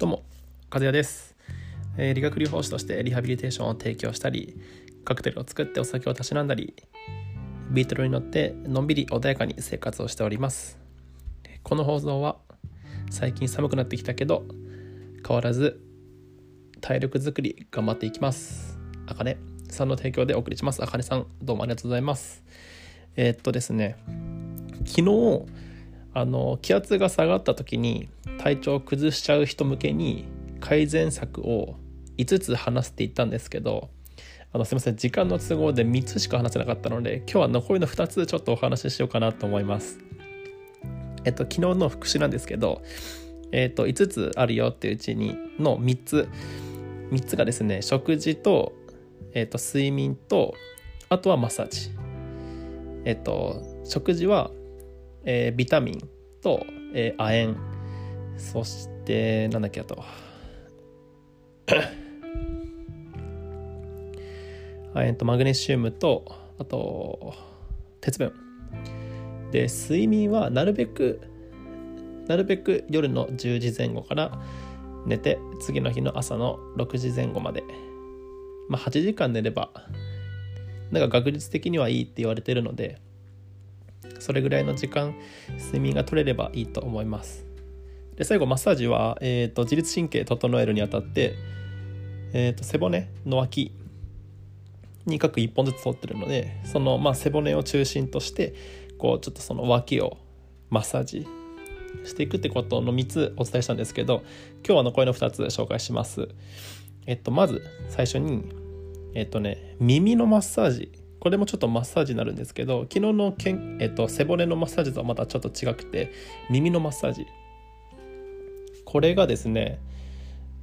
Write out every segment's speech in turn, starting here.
どうも、和也です、えー理学療法士としてリハビリテーションを提供したり、カクテルを作ってお酒をたしなんだり、ビートルに乗ってのんびり穏やかに生活をしております。この放送は、最近寒くなってきたけど、変わらず体力づくり頑張っていきます。あかねさんの提供でお送りします。あかねさん、どうもありがとうございます。えーっとですね、昨日、あの気圧が下がった時に体調を崩しちゃう人向けに改善策を5つ話すって言ったんですけどあのすいません時間の都合で3つしか話せなかったので今日は残りの2つちょっとお話ししようかなと思います。えっと昨日の復習なんですけど、えっと5つあるよっていううちにの3つ3つがですね食事と,、えっと睡眠とあとはマッサージ。えっと食事はえービタミンと、えー亜鉛。そしてなんだっけあと。亜鉛とマグネシウムとあと鉄分。で睡眠はなるべくなるべく夜の10時前後から寝て次の日の朝の6時前後まで。まあ8時間寝ればなんか学術的にはいいって言われてるのでそれぐらいの時間睡眠が取れればいいと思います。で最後マッサージは、えー、と自律神経整えるにあたって、えー、と背骨の脇に各1本ずつ通ってるのでその、まあ、背骨を中心としてこうちょっとその脇をマッサージしていくってことの3つお伝えしたんですけど今日は残りの2つ紹介します。えっとまず最初にえっとね耳のマッサージこれもちょっとマッサージになるんですけど昨日のけん、えっと、背骨のマッサージとはまたちょっと違くて耳のマッサージ。これがですね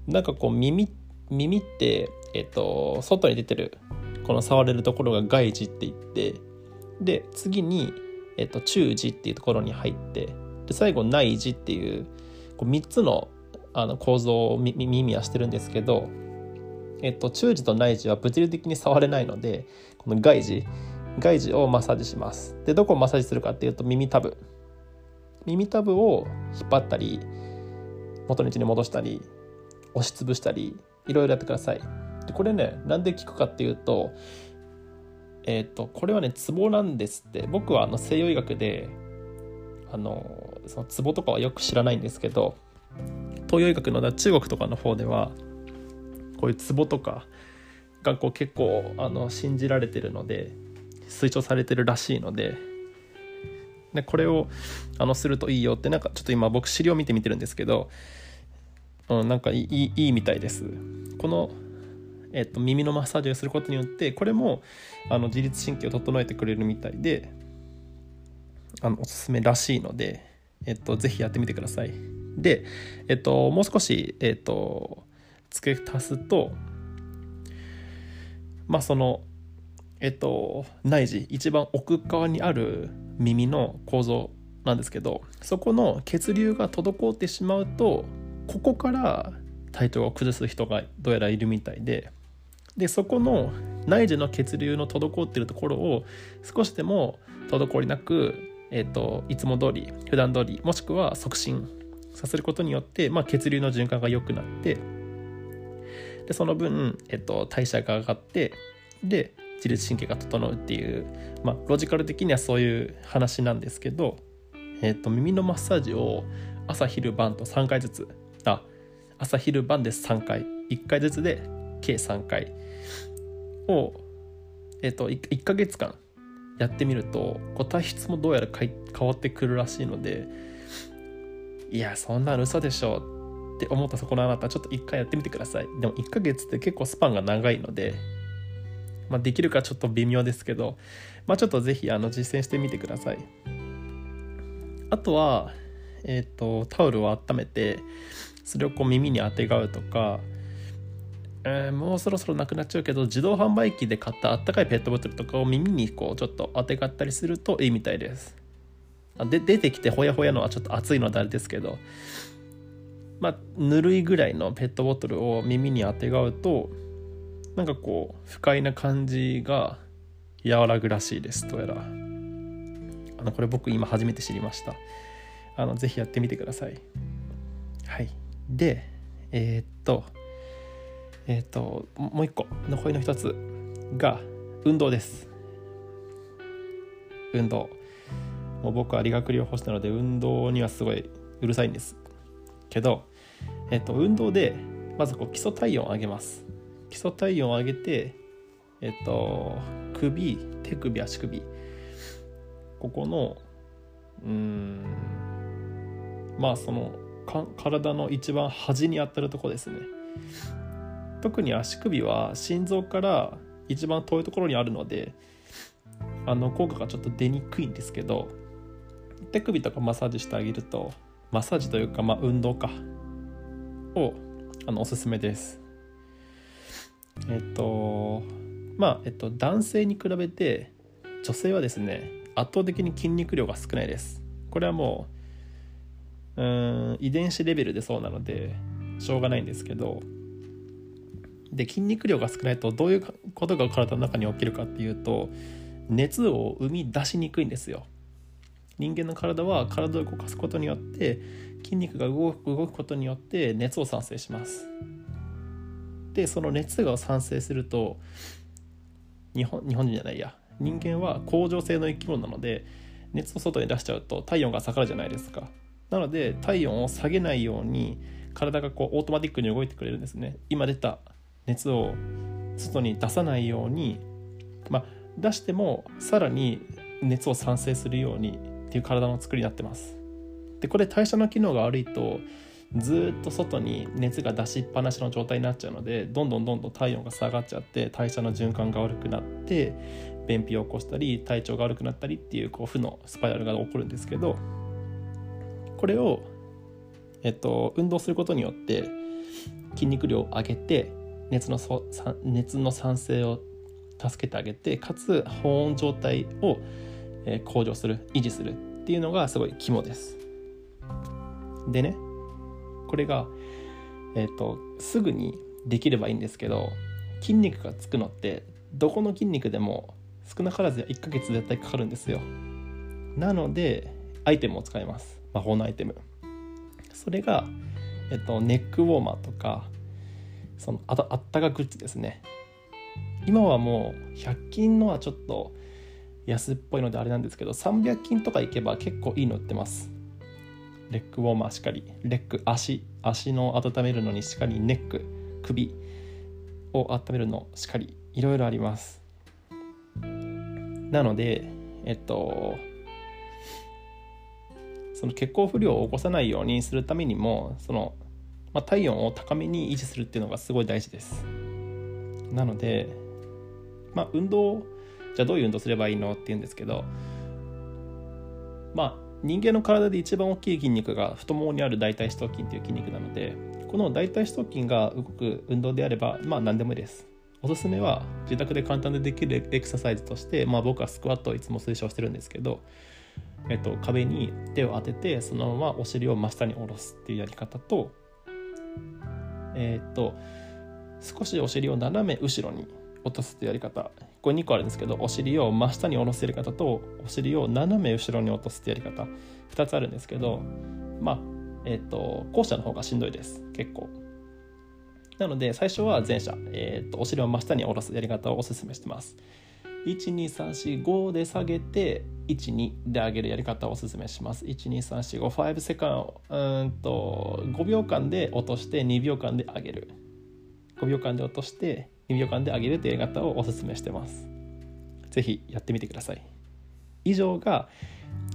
なんかこう耳耳って、えっと、外に出てるこの触れるところが外耳って言ってで次に、えっと、中耳っていうところに入ってで最後内耳っていうこう3つのあの構造を耳はしてるんですけどえっと、中耳と内耳は物理的に触れないのでこの外耳外耳をマッサージします。でどこをマッサージするかっていうと耳たぶ。耳たぶを引っ張ったり元の位置に戻したり押しつぶしたりいろいろやってください。でこれねなんで効くかっていうとえっとこれはねツボなんですって。僕はあの西洋医学であのそのツボとかはよく知らないんですけど東洋医学の中国とかの方ではこういうツボとかがこう結構あの信じられてるので推奨されてるらしいのででこれをあのするといいよってなんかちょっと今僕資料見てみてるんですけど、うん、なんかいいいいみたいです。この、えっと、耳のマッサージをすることによってこれもあの自律神経を整えてくれるみたいであのおすすめらしいので、えっと、ぜひやってみてください。で、えっと、もう少し、えっと、付け足すとまあそのえっと内耳一番奥側にある耳の構造なんですけどそこの血流が滞ってしまうとここから体調を崩す人がどうやらいるみたいででそこの内耳の血流の滞ってるところを少しでも滞りなく、えっと、いつも通り普段通りもしくは促進させることによって、まあ、血流の循環が良くなってでその分、えっと、代謝が上がってで自律神経が整うっていう、まあ、ロジカル的にはそういう話なんですけど、えっと、耳のマッサージを朝昼晩と3回ずつあ朝昼晩で3回。1回ずつで計3回。を、えっと、1, 1ヶ月間やってみるとこう体質もどうやら変わってくるらしいのでいやそんなの嘘でしょって思ったそこのあなたちょっと一回やってみてください。でも1ヶ月って結構スパンが長いので、まあ、できるかちょっと微妙ですけど、まあ、ちょっとぜひあの実践してみてください。あとはえっ、とタオルを温めてそれをこう耳にあてがうとか、えーもうそろそろなくなっちゃうけど自動販売機で買ったあったかいペットボトルとかを耳にこうちょっとあてがったりするといいみたいです。で出てきてほやほやのはちょっと熱いのであれですけどまあ、ぬるいぐらいのペットボトルを耳にあてがうとなんかこう不快な感じが和らぐらしいですどうやら。あのこれ僕今初めて知りました。あのぜひやってみてください。はい。でえー、っとえー、っともう一個残りの一つが運動です。運動。もう僕は理学療法士なので運動にはすごいうるさいんです。けど、えっと、運動でまずこう基礎体温を上げます。基礎体温を上げてえっと首手首足首。ここのうんまあその体の一番端に当たるとこですね。特に足首は心臓から一番遠いところにあるのであの効果がちょっと出にくいんですけど手首とかマッサージしてあげるとマッサージというか、まあ、運動かをあのおすすめです。えっとまあえっと男性に比べて女性はですね圧倒的に筋肉量が少ないです。これはもううん遺伝子レベルでそうなのでしょうがないんですけどで筋肉量が少ないとどういうことが体の中に起きるかっていうと熱を生み出しにくいんですよ。人間の体は体を動かすことによって筋肉が動く動くことによって熱を産生します。でその熱が産生すると日本日本人じゃないや。人間は恒常性の生き物なので熱を外に出しちゃうと体温が下がるじゃないですか。なので体温を下げないように体がこうオートマティックに動いてくれるんですね。今出た熱を外に出さないようにまあ出してもさらに熱を産生するようにっていう体の作りになってます。でこれ代謝の機能が悪いとずっと外に熱が出しっぱなしの状態になっちゃうのでどんどんどんどん体温が下がっちゃって代謝の循環が悪くなって便秘を起こしたり体調が悪くなったりっていうこう負のスパイラルが起こるんですけどこれを、えっと、運動することによって筋肉量を上げて熱の熱の産生を助けてあげてかつ保温状態を向上する維持するっていうのがすごい肝です。でねこれが、えーと、すぐにできればいいんですけど筋肉がつくのってどこの筋肉でも少なからず1ヶ月絶対かかるんですよ。なのでアイテムを使います。魔法のアイテム。それが、えっと、ネックウォーマーとかそのあたあったかグッズですね。今はもう100均のはちょっと安っぽいのであれなんですけど300均とか行けば結構いいの売ってます。レッグウォーマーしかりレッグ足足の温めるのにしかりネック首を温めるのしかりいろいろあります。なのでえっとその血行不良を起こさないようにするためにもその、まあ、体温を高めに維持するっていうのがすごい大事です。なのでまあ運動じゃあどういう運動すればいいのって言うんですけどまあ人間の体で一番大きい筋肉が太ももにある大腿四頭筋っていう筋肉なのでこの大腿四頭筋が動く運動であればまあ何でもいいです。おすすめは自宅で簡単でできるエクササイズとして、まあ、僕はスクワットをいつも推奨してるんですけど、えっと、壁に手を当ててそのままお尻を真下に下ろすっていうやり方とえっと少しお尻を斜め後ろに落とすっていうやり方。これ2個あるんですけどお尻を真下に下ろすやり方とお尻を斜め後ろに落とすってやり方。2つあるんですけどまあえっ、と後者の方がしんどいです。結構。なので最初は前者、えーと、お尻を真下に下ろすやり方をおすすめしてます。12345で下げて12で上げるやり方をおすすめします。12345セカンうんと5秒間で落として2秒間で上げる。5秒間で落として2秒間で上げるというやり方をおすすめしてます。ぜひやってみてください。以上が、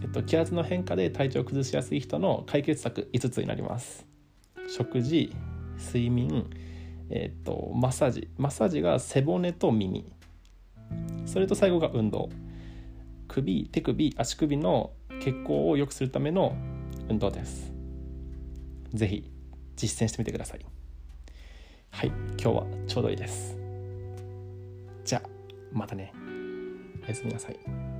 えっと、気圧の変化で体調を崩しやすい人の解決策5つになります。食事、睡眠、えっと、マッサージ。マッサージが背骨と耳。それと最後が運動。首、手首、足首の血行を良くするための運動です。ぜひ実践してみてください。はい、今日はちょうどいいです。またね。おやすみなさい。